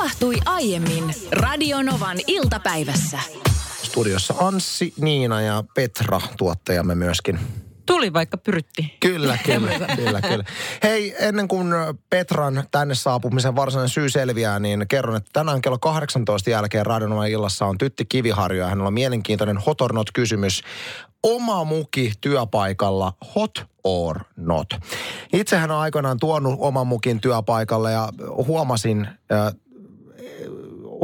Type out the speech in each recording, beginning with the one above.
tapahtui aiemmin Radionovan iltapäivässä. Studiossa Anssi, Niina ja Petra, tuottajamme myöskin. Tuli vaikka pyrytti. Kyllä, kyllä, kyllä, kyllä. Hei, ennen kuin Petran tänne saapumisen varsinainen syy selviää, niin kerron, että tänään kello 18 jälkeen Radionovan illassa on Tytti Kiviharjo ja hänellä on mielenkiintoinen hot or not kysymys. Oma muki työpaikalla, hot or not. Itsehän on aikoinaan tuonut oman mukin työpaikalle ja huomasin, äh,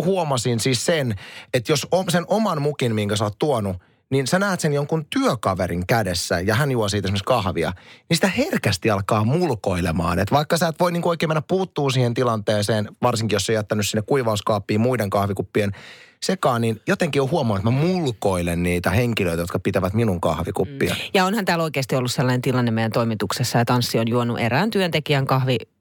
huomasin siis sen, että jos sen oman mukin, minkä sä oot tuonut, niin sä näet sen jonkun työkaverin kädessä ja hän juo siitä esimerkiksi kahvia, niin sitä herkästi alkaa mulkoilemaan. Että vaikka sä et voi niin oikein mennä puuttuu siihen tilanteeseen, varsinkin jos sä jättänyt sinne kuivauskaappiin muiden kahvikuppien sekaan, niin jotenkin on huomannut, että mä mulkoilen niitä henkilöitä, jotka pitävät minun kahvikuppia. Mm. Ja onhan täällä oikeasti ollut sellainen tilanne meidän toimituksessa, että Anssi on juonut erään työntekijän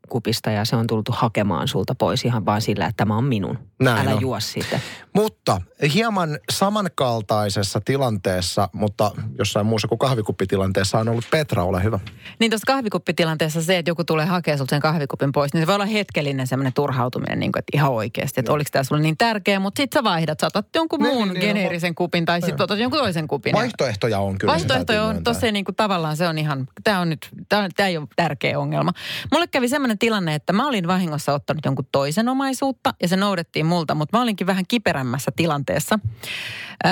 kahvikupista ja se on tultu hakemaan sulta pois ihan vaan sillä, että tämä on minun. Näin Älä on. juo sitä. Mutta hieman samankaltaisessa tilanteessa, mutta jossain muussa kuin kahvikuppitilanteessa on ollut Petra, ole hyvä. Niin tuossa kahvikuppitilanteessa se, että joku tulee hakemaan sulta sen kahvikupin pois, niin se voi olla hetkellinen semmoinen turhautuminen, niin kuin, että ihan oikeasti, että oliko tämä sulle niin tärkeä, mutta sit sä vaihdat, sä otat jonkun Niin, muun niin, niin, geneerisen kupin tai sitten otat jonkun toisen kupin. Vaihtoehtoja on kyllä. Vaihtoehtoja on tosiaan niin kuin tavallaan se on ihan, tämä on nyt, tämä, tämä ei ole tärkeä ongelma. Mulle kävi semmoinen tilanne, että mä olin vahingossa ottanut jonkun toisen omaisuutta ja se noudettiin multa, mutta mä olinkin vähän kiperämmässä tilanteessa. Äh,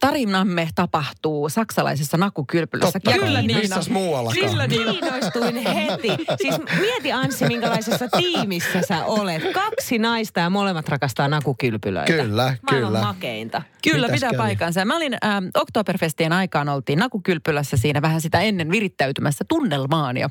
tarinamme tapahtuu saksalaisessa nakukylpylässä. Totta Kyllä kai. Niina. Missäs muuallakaan? Kyllä Niina. Kiinnostuin heti. Siis mieti Anssi, minkälaisessa tiimissä sä olet. Kaksi naista ja molemmat rakastaa nakukylpylöitä. Kyllä, Maailman kyllä. makeinta. Kyllä, Mitäs pitää kävi? paikkansa. Mä olin ähm, Oktoberfestien aikaan oltiin Nakukylpylässä siinä vähän sitä ennen virittäytymässä tunnelmaan. Ja,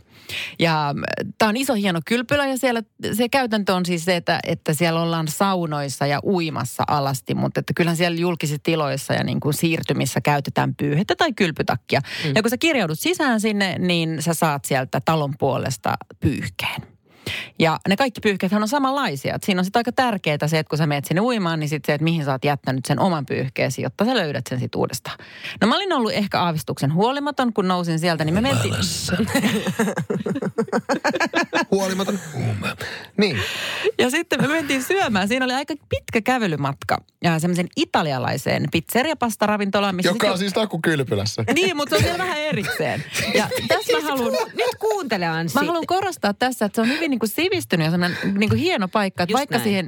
ja tämä on iso hieno kylpylä ja siellä se käytäntö on siis se, että, että siellä ollaan saunoissa ja uimassa alasti. Mutta että kyllähän siellä julkisissa tiloissa ja niin kuin siirtymissä käytetään pyyhettä tai kylpytakkia. Mm. Ja kun sä kirjaudut sisään sinne, niin sä saat sieltä talon puolesta pyyhkeen. Ja ne kaikki pyyhkeethän on samanlaisia. Et siinä on sitten aika tärkeää se, että kun sä menet sinne uimaan, niin sitten se, että mihin sä oot jättänyt sen oman pyyhkeesi, jotta sä löydät sen sitten uudestaan. No mä olin ollut ehkä aavistuksen huolimaton, kun nousin sieltä, niin me mentiin... Huolimaton. Niin. Ja sitten me mentiin syömään. Siinä oli aika pitkä kävelymatka ja semmoisen italialaiseen pizzeriapastaravintolaan, missä Joka on siis nakukylpylässä. Niin, mutta se on vielä vähän erikseen. Ja tässä mä haluan... Nyt kuuntele Anssi. Mä haluan korostaa tässä, että se on hyvin niin kuin sivistynyt ja semmoinen niin kuin hieno paikka. Että Just vaikka näin. siihen,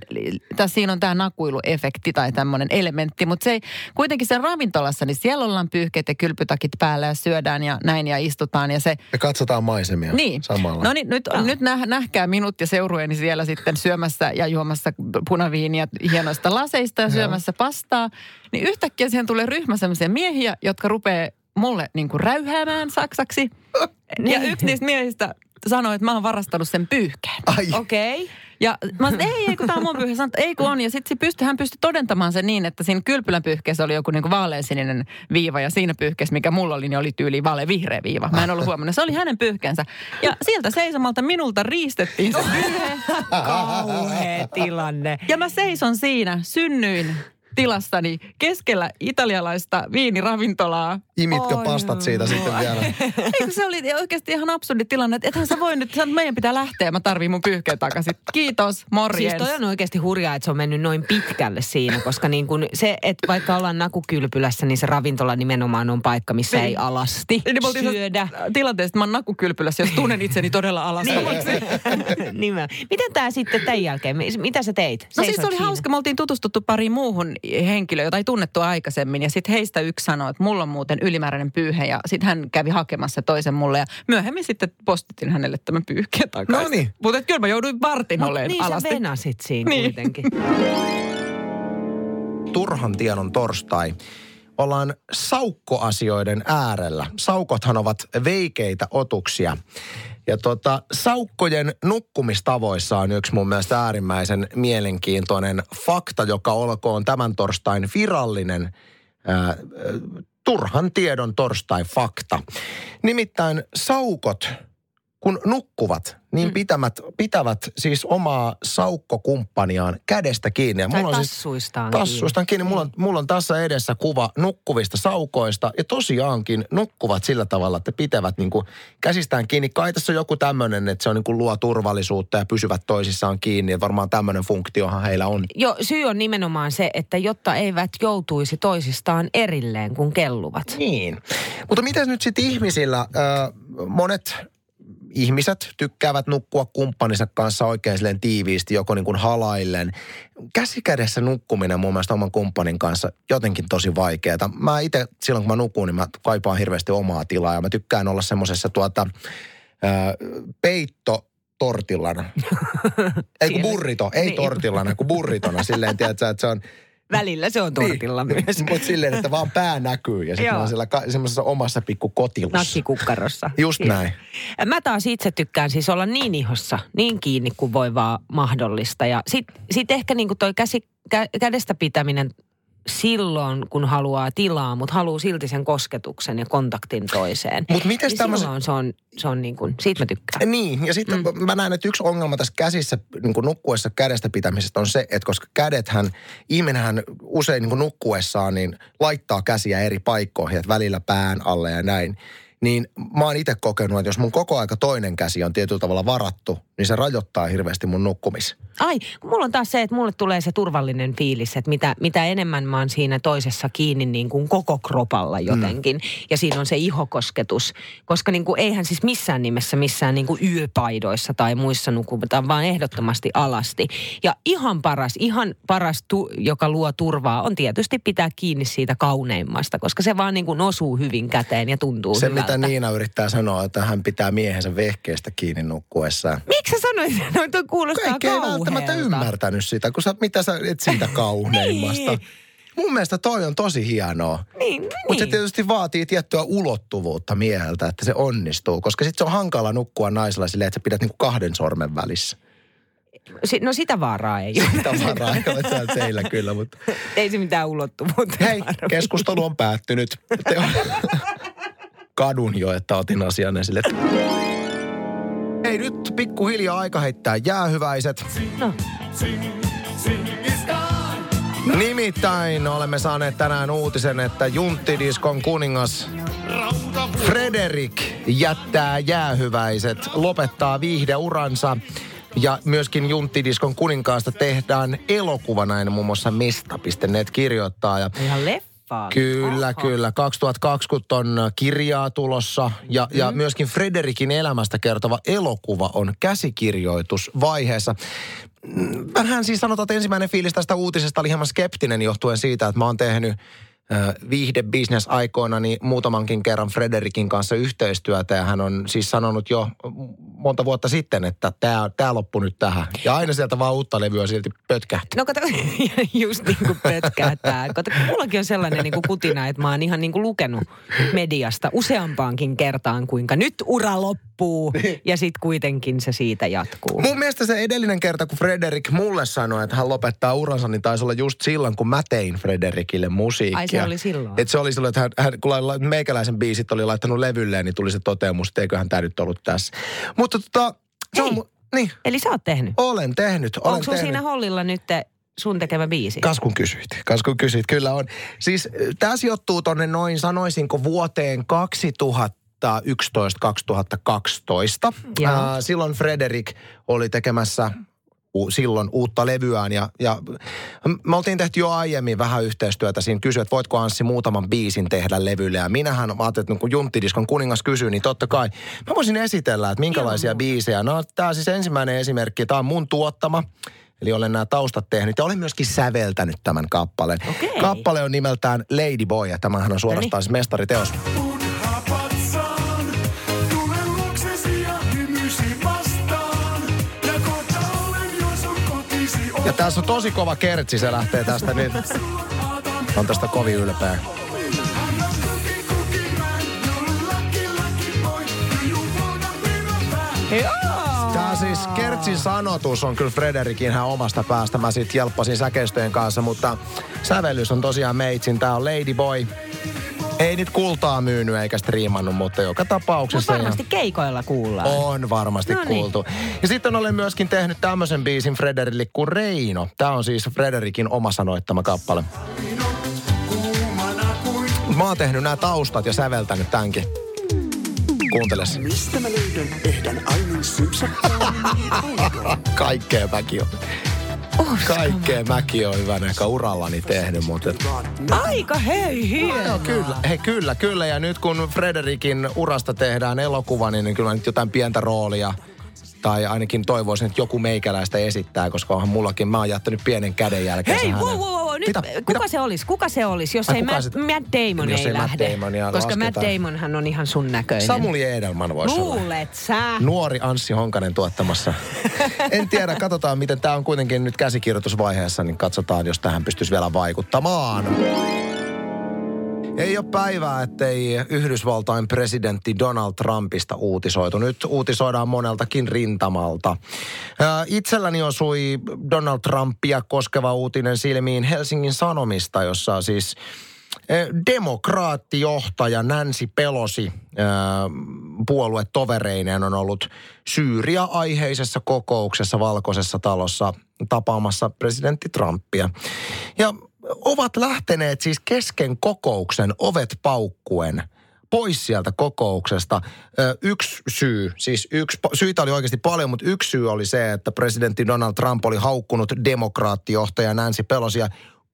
tässä siinä on tämä nakuiluefekti tai tämmöinen elementti, mutta se ei, kuitenkin sen ravintolassa, niin siellä ollaan pyyhkeet ja kylpytakit päällä ja syödään ja näin ja istutaan ja se... Me katsotaan maisemia Niin. samalla. No niin, nyt, nyt näh, nähkää minut ja seurueeni siellä sitten syömässä ja juomassa punaviiniä hienoista laseista ja syömässä pastaa. Niin yhtäkkiä siihen tulee ryhmä sellaisia miehiä, jotka rupeaa mulle niin kuin räyhäämään saksaksi. Ja yksi niistä miehistä sanoi, että mä oon varastanut sen pyyhkeen. Okei. Okay. Ja mä sanoin, ei, ei kun tää on mun pyyhke. Sanoin, että ei kun on. Ja sitten pystyi, hän pystyi todentamaan sen niin, että siinä kylpylän pyyhkeessä oli joku niin kuin vaaleansininen viiva. Ja siinä pyyhkeessä, mikä mulla oli, niin oli tyyli vaale vihreä viiva. Mä en ollut huomannut. Se oli hänen pyyhkeensä. Ja sieltä seisomalta minulta riistettiin se pyyhe. Kauhea tilanne. Ja mä seison siinä, synnyin tilassani keskellä italialaista viiniravintolaa. imitkö Oi, pastat siitä sitten vielä? Eikö se oli oikeasti ihan absurdi tilanne, että ethän sä voi nyt, sä, meidän pitää lähteä, mä tarviin mun pyyhkeen takaisin. Kiitos, morjens. Siis toi on oikeasti hurjaa, että se on mennyt noin pitkälle siinä, koska niin kun se, että vaikka ollaan nakukylpylässä, niin se ravintola nimenomaan on paikka, missä Niin. ei alasti Niin oltiin syödä. tilanteessa, että mä oon nakukylpylässä, jos tunnen itseni todella alastavaksi. Niin. Miten tämä sitten tämän jälkeen, mi- mitä sä teit? No siis se oli siinä? hauska. Me oltiin tutustuttu pariin muuhun henkilöön, jota ei tunnettu aikaisemmin. Ja sitten heistä yksi sanoi, että mulla on muuten ylimääräinen pyyhe. Ja sitten hän kävi hakemassa toisen mulle. Ja myöhemmin sitten postitin hänelle tämän pyyhkeen takaisin. No niin. Mutta kyllä mä jouduin vartin oleen niin alasti. sä venasit siinä Niin. kuitenkin. Turhan tiedon torstai. Ollaan saukkoasioiden äärellä. Saukothan ovat veikeitä otuksia. Ja tota, saukkojen nukkumistavoissa on yksi mun mielestä äärimmäisen mielenkiintoinen fakta, joka olkoon tämän torstain virallinen ää, turhan tiedon torstai fakta. Nimittäin saukot kun nukkuvat, niin mm. pitävät, pitävät siis omaa saukkokumppaniaan kädestä kiinni. Ja Tai mulla on siis tassuistaan tassuistaan kiinni. Mulla on, mulla on tässä edessä kuva nukkuvista saukoista. Ja tosiaankin nukkuvat sillä tavalla, että pitävät niin kuin käsistään kiinni. Kai tässä on joku tämmöinen, että se on niin kuin luo turvallisuutta ja pysyvät toisissaan kiinni. Että varmaan tämmöinen funktiohan heillä on. Jo, syy on nimenomaan se, että jotta eivät joutuisi toisistaan erilleen, kun kelluvat. Niin. Mutta miten nyt sitten ihmisillä, äh, monet ihmiset tykkäävät nukkua kumppaninsa kanssa oikein silleen tiiviisti, joko niin kuin halaillen. Käsikädessä nukkuminen mun mielestä oman kumppanin kanssa jotenkin tosi vaikeaa. Mä itse silloin kun mä nukun, niin mä kaipaan hirveästi omaa tilaa ja mä tykkään olla semmoisessa tuota, peitto tortillana. ei kun burrito, ei Niin. tortillana, kun burritona. Silleen, tiedätkö, että se on Välillä se on tortilla niin, myös. Mutta silleen, että vaan pää näkyy ja sitten on siellä ka- semmoisessa omassa pikku kotilussa. Nakkikukkarossa. Just Joo. näin. Mä taas itse tykkään siis olla niin ihossa, niin kiinni kuin voi vaan mahdollista. Ja sitten sit ehkä niinku toi käsi, kä, kädestä pitäminen silloin, kun haluaa tilaa, mutta haluaa silti sen kosketuksen ja kontaktin toiseen. Mut mites niin tämmöset- silloin se on, se on niin kuin, siitä mä tykkään. Niin, ja sitten mm. mä näen, että yksi ongelma tässä käsissä niin kuin nukkuessa kädestä pitämisestä on se, että koska kädethän, ihminenhän usein niin kuin nukkuessaan niin laittaa käsiä eri paikkoihin, että välillä pään alle ja näin. Niin mä oon itse kokenut, että jos mun koko aika toinen käsi on tietyllä tavalla varattu, niin se rajoittaa hirveästi mun nukkumis. Ai, kun mulla on taas se, että mulle tulee se turvallinen fiilis, että mitä, mitä enemmän mä oon siinä toisessa kiinni niin kuin koko kropalla jotenkin. Mm. Ja siinä on se ihokosketus. Koska niin kuin, eihän siis missään nimessä missään niin kuin yöpaidoissa tai muissa nukutaan, vaan ehdottomasti alasti. Ja ihan paras, ihan paras, tu, joka luo turvaa, on tietysti pitää kiinni siitä kauneimmasta, koska se vaan niin kuin osuu hyvin käteen ja tuntuu Se, hyvältä. Mitä Niina yrittää sanoa, että hän pitää miehensä vehkeestä kiinni nukkuessaan. Miksi sä sanoit, no toi kuulostaa Kaikki ei välttämättä ymmärtänyt sitä, kun sä, mitä sä et siitä kauneimmasta. Niin. Mun mielestä toi on tosi hienoa. Niin, Mutta se niin. tietysti vaatii tiettyä ulottuvuutta mieheltä, että se onnistuu. Koska sitten se on hankala nukkua naisella silleen, että sä pidät niinku kahden sormen välissä. No sitä vaaraa ei ole. Tavaraa ei ole täällä teillä kyllä, mutta... Ei se mitään ulottuvuutta. Hei, keskustelu on päättynyt. Te on... Kadun jo, että otin asian esille. Hei, nyt pikkuhiljaa aika heittää jäähyväiset. No, Nimittäin olemme saaneet tänään uutisen, että Junttidiskon kuningas Frederik jättää jäähyväiset, lopettaa viihdeuransa. Ja myöskin Junttidiskon kuninkaasta tehdään elokuva, näin muun muassa Mesta.net kirjoittaa. Ja ihan leffaa. Kyllä, Oho. kyllä. 2020 on kirjaa tulossa ja, mm. ja myöskin Frederikin elämästä kertova elokuva on käsikirjoitusvaiheessa. Mm, Vähän siis sanotaan, että ensimmäinen fiilis tästä uutisesta oli hieman skeptinen johtuen siitä, että mä oon tehnyt viihdebusiness aikoina niin muutamankin kerran Frederikin kanssa yhteistyötä ja hän on siis sanonut jo monta vuotta sitten, että tämä tää loppui nyt tähän. Ja aina sieltä vaan uutta levyä silti pötkähti. No kato, just niin kuin pötkäätää. Kato, mullakin on sellainen niin kuin kutina, että mä oon ihan niin kuin lukenut mediasta useampaankin kertaan, kuinka nyt ura loppuu ja sitten kuitenkin se siitä jatkuu. Mun mielestä se edellinen kerta, kun Frederik mulle sanoi, että hän lopettaa uransa, niin taisi olla just silloin, kun mä tein Frederikille musiikkia. Ai, se oli silloin? Et se oli silloin, että hän, hän, kun meikäläisen biisit oli laittanut levylleen, niin tuli se toteamus, että eiköhän tämä nyt ollut tässä. Mutta tota, se on, mu- niin, Eli sä oot tehnyt. olen tehnyt. Olen Onko tehnyt. siinä hollilla nyt sun tekemä biisi? Kas kun kysyit, kas kun kysyit, kyllä on. Siis tämä sijoittuu tonne noin, sanoisinko vuoteen 2011-2012. Joo. Ää, silloin Frederik oli tekemässä u- silloin uutta levyään ja, ja me oltiin tehty jo aiemmin vähän yhteistyötä siinä kysyi, että voitko Anssi muutaman biisin tehdä levylle ja minähän mä ajattelin, että kun Junttidiskon kuningas kysyy, niin totta kai mä voisin esitellä, että minkälaisia biisejä. No tämä siis ensimmäinen esimerkki, tämä on mun tuottama. Eli olen nämä taustat tehnyt ja olen myöskin säveltänyt tämän kappaleen. Okei. Kappale on nimeltään Lady Boy ja tämähän on suorastaan siis mestariteos. Ja tässä on tosi kova kertsi, se lähtee tästä nyt. On tästä kovin ylpeä. Tämä siis Kertsin sanotus on kyllä Frederikin ihan omasta päästä. Mä sit jelppasin säkeistöjen kanssa, mutta sävellys on tosiaan meitsin. Tää on Lady Boy. Ei nyt kultaa myynyt eikä striimannut, mutta joka tapauksessa... Mutta varmasti keikoilla kuullaan. On varmasti No niin. kuultu. Ja sitten olen myöskin tehnyt tämmöisen biisin Frederille kuin Reino. Tämä on siis Frederikin oma sanoittama kappale. Mä oon tehnyt nämä taustat ja säveltänyt tämänkin. Kuunteles. Mistä mä löydän ehdän sypsättään Kaikkea mäkin Kaikkea mäkin on hyvän ehkä urallani tehnyt, mutta... et- Aika hei hieno. Joo, kyllä, hei, kyllä, kyllä. Ja nyt kun Frederikin urasta tehdään elokuva, niin kyllä nyt jotain pientä roolia tai ainakin toivoisin, että joku meikäläistä esittää, koska onhan mullakin, mä oon jättänyt pienen käden jälkeen. Hei, wow, wow, wow. Nyt, Mitä? kuka Mitä? se olisi? Kuka se olisi, jos Ai, ei Matt, se- Matt Damon Jos ei, ei Matt lähde? Damonia Koska Matt lasketaan. Damonhan on ihan sun näköinen. Samuli Edelman voisi olla. Luulet sä? Nuori Anssi Honkanen tuottamassa. En tiedä, katsotaan miten tämä on kuitenkin nyt käsikirjoitusvaiheessa, niin katsotaan, jos tähän pystyisi vielä vaikuttamaan. Ei ole päivää, ettei Yhdysvaltain presidentti Donald Trumpista uutisoitu. Nyt uutisoidaan moneltakin rintamalta. Itselläni osui Donald Trumpia koskeva uutinen silmiin Helsingin Sanomista, jossa siis demokraattijohtaja Nancy Pelosi puoluetovereineen on ollut Syyria-aiheisessa kokouksessa Valkoisessa talossa tapaamassa presidentti Trumpia. Ja ovat lähteneet siis kesken kokouksen ovet paukkuen pois sieltä kokouksesta. Yksi syy, siis yksi, syitä oli oikeasti paljon, mutta yksi syy oli se, että presidentti Donald Trump oli haukkunut demokraattijohtaja Nancy Pelosia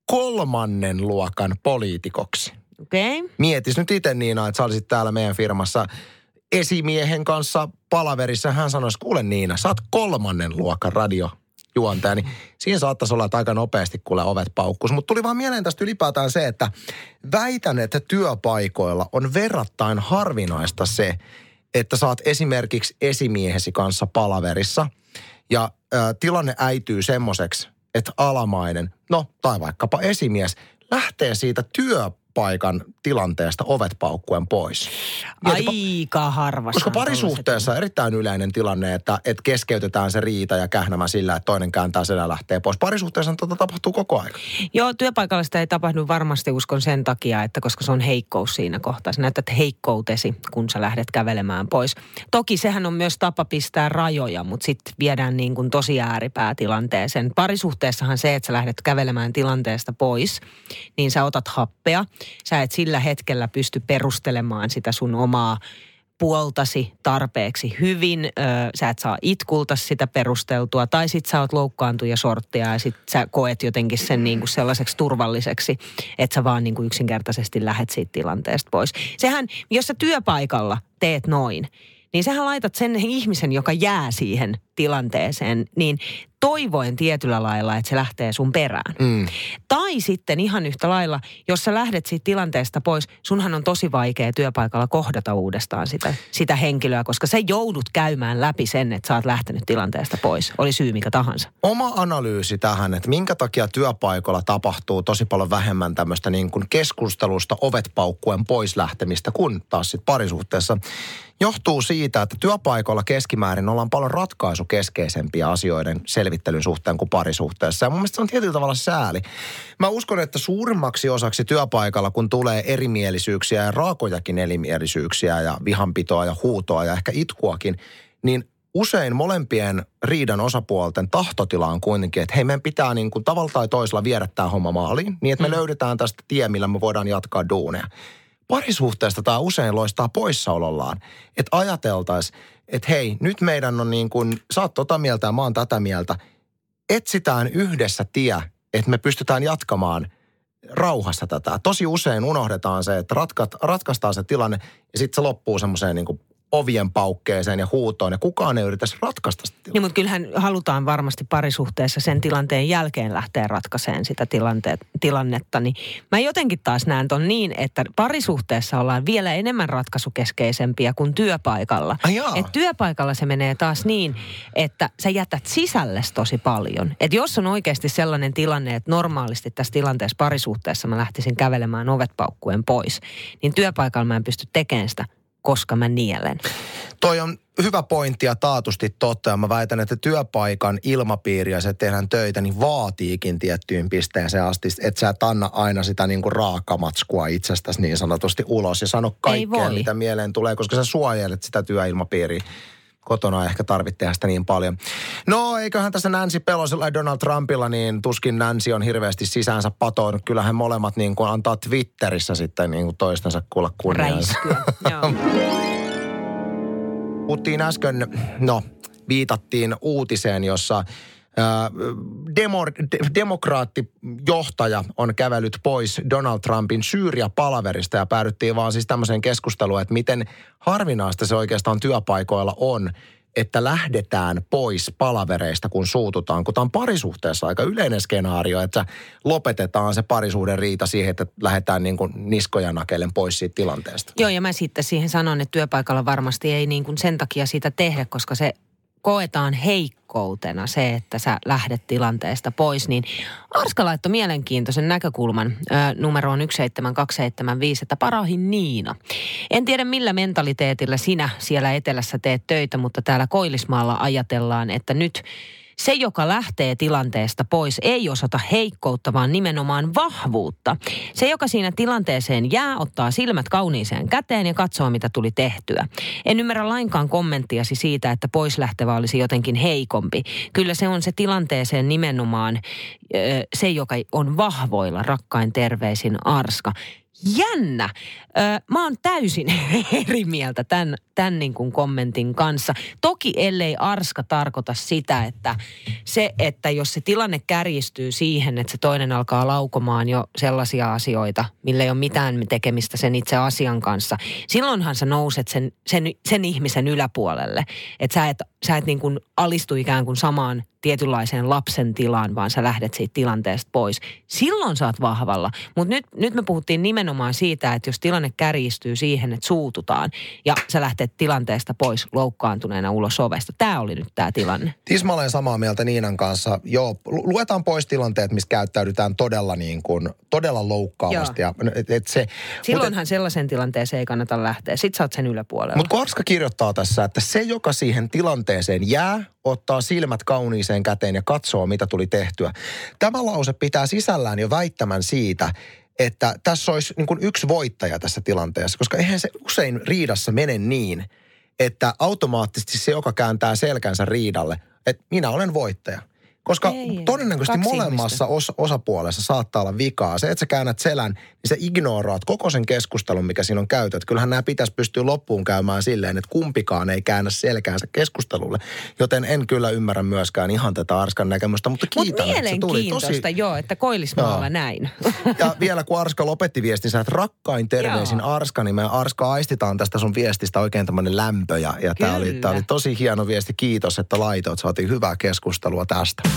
kolmannen luokan poliitikoksi. Okei. Okay. Mietis nyt itse Niina, että sä olisit täällä meidän firmassa esimiehen kanssa palaverissa. Hän sanoisi, kuule Niina, sä oot kolmannen luokan radiojuontaja, niin siinä saattaisi olla, että aika nopeasti kuule ovet paukkuus. Mutta tuli vaan mieleen tästä ylipäätään se, että väitän, että työpaikoilla on verrattain harvinaista se, että saat esimerkiksi esimiehesi kanssa palaverissa ja ö, tilanne äityy semmoiseksi, että alamainen, no tai vaikkapa esimies, lähtee siitä työpaikan tilanteesta ovet paukkuen pois. Aika harvassa. koska parisuhteessa on erittäin yleinen tilanne, että, että keskeytetään se riita ja kähnämä sillä, että toinen kääntää sen lähtee pois. Parisuhteessa tota tapahtuu koko ajan. Joo, työpaikalla sitä ei tapahdu varmasti uskon sen takia, että koska se on heikkous siinä kohtaa. Sä näytät heikkoutesi, kun sä lähdet kävelemään pois. Toki sehän on myös tapa pistää rajoja, mutta sitten viedään niin kuin tosi ääripäätilanteeseen. Parisuhteessahan se, että sä lähdet kävelemään tilanteesta pois, niin sä otat happea. Sä et sillä hetkellä pysty perustelemaan sitä sun omaa puoltasi tarpeeksi hyvin, ö, sä et saa itkulta sitä perusteltua, tai sit sä oot loukkaantuja sorttia ja sit sä koet jotenkin sen niin kuin sellaiseksi turvalliseksi, että sä vaan niin kuin yksinkertaisesti lähet siitä tilanteesta pois. Sehän, jos sä työpaikalla teet noin, niin sähän laitat sen ihmisen, joka jää siihen tilanteeseen, niin toivoen tietyllä lailla, että se lähtee sun perään. Mm. Tai sitten ihan yhtä lailla, jos sä lähdet siitä tilanteesta pois, sunhan on tosi vaikea työpaikalla kohdata uudestaan sitä, sitä henkilöä, koska sä joudut käymään läpi sen, että sä oot lähtenyt tilanteesta pois. Oli syy mikä tahansa. Oma analyysi tähän, että minkä takia työpaikoilla tapahtuu tosi paljon vähemmän tämmöistä niin kuin keskustelusta ovet paukkuen pois lähtemistä kuin taas sit parisuhteessa, johtuu siitä, että työpaikoilla keskimäärin ollaan paljon ratkaisukeskeisempiä asioiden selvittelyn suhteen kuin parisuhteessa. Ja mun mielestä se on tietyllä tavalla sääli. Mä uskon, että suurimmaksi osaksi työpaikalla, kun tulee erimielisyyksiä ja raakojakin erimielisyyksiä ja vihanpitoa ja huutoa ja ehkä itkuakin, niin usein molempien riidan osapuolten tahtotila on kuitenkin, että hei, meidän pitää niin kuin tavalla tai toisella viedä tämä homma maaliin, niin että me mm. löydetään tästä tie, millä me voidaan jatkaa duuneja. Parisuhteesta tämä usein loistaa poissaolollaan, että ajateltaisiin, että hei, nyt meidän on niin kuin, sä oot tota mieltä ja mä oon tätä mieltä, etsitään yhdessä tie, että me pystytään jatkamaan rauhassa tätä. Tosi usein unohdetaan se, että ratkat, ratkaistaan se tilanne ja sitten se loppuu semmoiseen niin kuin ovien paukkeeseen ja huutoon ja kukaan ei yritäisi ratkaista sitä tilannetta. Niin, mutta kyllähän halutaan varmasti parisuhteessa sen tilanteen jälkeen lähteä ratkaiseen sitä tilanteet, tilannetta. Niin mä jotenkin taas näen ton niin, että parisuhteessa ollaan vielä enemmän ratkaisukeskeisempiä kuin työpaikalla. Et työpaikalla se menee taas niin, että sä jätät sisällesi tosi paljon. Et jos on oikeasti sellainen tilanne, että normaalisti tässä tilanteessa parisuhteessa mä lähtisin kävelemään ovet paukkuen pois, niin työpaikalla mä en pysty tekemään sitä koska mä nielen. Toi on hyvä pointti ja taatusti totta. Ja mä väitän, että työpaikan ilmapiiri ja se että tehdään töitä, niin vaatiikin tiettyyn pisteeseen asti, että sä et anna aina sitä niin kuin raakamatskua itsestäsi niin sanotusti ulos ja sano kaikkea, mitä mieleen tulee, koska sä suojelet sitä työilmapiiriä. Kotona ehkä tarvitse tehdä sitä niin paljon. No, eiköhän tässä Nancy Pelosella ja Donald Trumpilla, niin tuskin Nancy on hirveästi sisäänsä patoinut. Kyllähän molemmat niin kuin antaa Twitterissä sitten niin kuin toistensa kuulla kunniansa. Puhuttiin äsken, no viitattiin uutiseen, jossa demo, de, demokraattijohtaja on kävellyt pois Donald Trumpin Syyria-palaverista ja päädyttiin vaan siis tämmöiseen keskusteluun, että miten harvinaista se oikeastaan työpaikoilla on, että lähdetään pois palavereista, kun suututaan, kun tämä on parisuhteessa aika yleinen skenaario, että lopetetaan se parisuuden riita siihen, että lähdetään niin kuin niskoja nakellen pois siitä tilanteesta. Joo, ja mä sitten siihen sanon, että työpaikalla varmasti ei niin kuin sen takia sitä tehdä, koska se koetaan heikkoutena se, että sä lähdet tilanteesta pois, niin Arska laittoi mielenkiintoisen näkökulman ö, numeroon 17275, että parahin Niina. En tiedä millä mentaliteetillä sinä siellä etelässä teet töitä, mutta täällä Koillismaalla ajatellaan, että nyt se, joka lähtee tilanteesta pois, ei osata heikkoutta, vaan nimenomaan vahvuutta. Se, joka siinä tilanteeseen jää, ottaa silmät kauniiseen käteen ja katsoo, mitä tuli tehtyä. En ymmärrä lainkaan kommenttiasi siitä, että pois lähtevä olisi jotenkin heikompi. Kyllä se on se tilanteeseen nimenomaan se, joka on vahvoilla, rakkain terveisin Arska. Jännä. Ö, mä oon täysin eri mieltä tämän, tämän niin kuin kommentin kanssa. Toki ellei arska tarkoita sitä, että se, että jos se tilanne kärjistyy siihen, että se toinen alkaa laukomaan jo sellaisia asioita, millä ei ole mitään tekemistä sen itse asian kanssa, silloinhan sä nouset sen, sen, sen ihmisen yläpuolelle. Että sä et, sä et niin kuin alistu ikään kuin samaan tietynlaiseen lapsen tilaan, vaan sä lähdet siitä tilanteesta pois. Silloin sä oot vahvalla. Mutta nyt, nyt me puhuttiin nimenomaan siitä, että jos tilanne kärjistyy siihen, että suututaan ja sä lähtet tilanteesta pois loukkaantuneena ulos ovesta. Tämä oli nyt tämä tilanne. Tismalleen samaa mieltä Niinan kanssa. Joo, lu- luetaan pois tilanteet, missä käyttäydytään todella niin kuin, todella loukkaavasti. Ja, et, et se, Silloinhan sellaisen tilanteeseen ei kannata lähteä. Sitten sä oot sen yläpuolella. Mutta kun Arska kirjoittaa tässä, että se, joka siihen tilanteeseen jää, ottaa silmät kauniiseen käteen ja katsoo, mitä tuli tehtyä. Tämä lause pitää sisällään jo väittämän siitä, että tässä olisi niin kuin yksi voittaja tässä tilanteessa, koska eihän se usein riidassa mene niin, että automaattisesti se, joka kääntää selkänsä riidalle, että minä olen voittaja. Koska Ei, todennäköisesti molemmassa os, osapuolessa saattaa olla vikaa. Se, että sä käännät selän, niin sä ignoroat koko sen keskustelun, mikä siinä on käyty. Että kyllähän nämä pitäisi pystyä loppuun käymään silleen, että kumpikaan ei käännä selkäänsä keskustelulle. Joten en kyllä ymmärrä myöskään ihan tätä Arskan näkemystä, mutta kiitän, että se tuli tosi... joo, että Koillismaalla Joo. näin. Ja vielä kun Arska lopetti viestinsä, että rakkain terveisin Joo. Arska, niin me Arska aistitaan tästä sun viestistä oikein tämmöinen lämpö. Ja, ja tämä oli, tää oli tosi hieno viesti. Kiitos, että laitoit. Saatiin hyvää keskustelua tästä.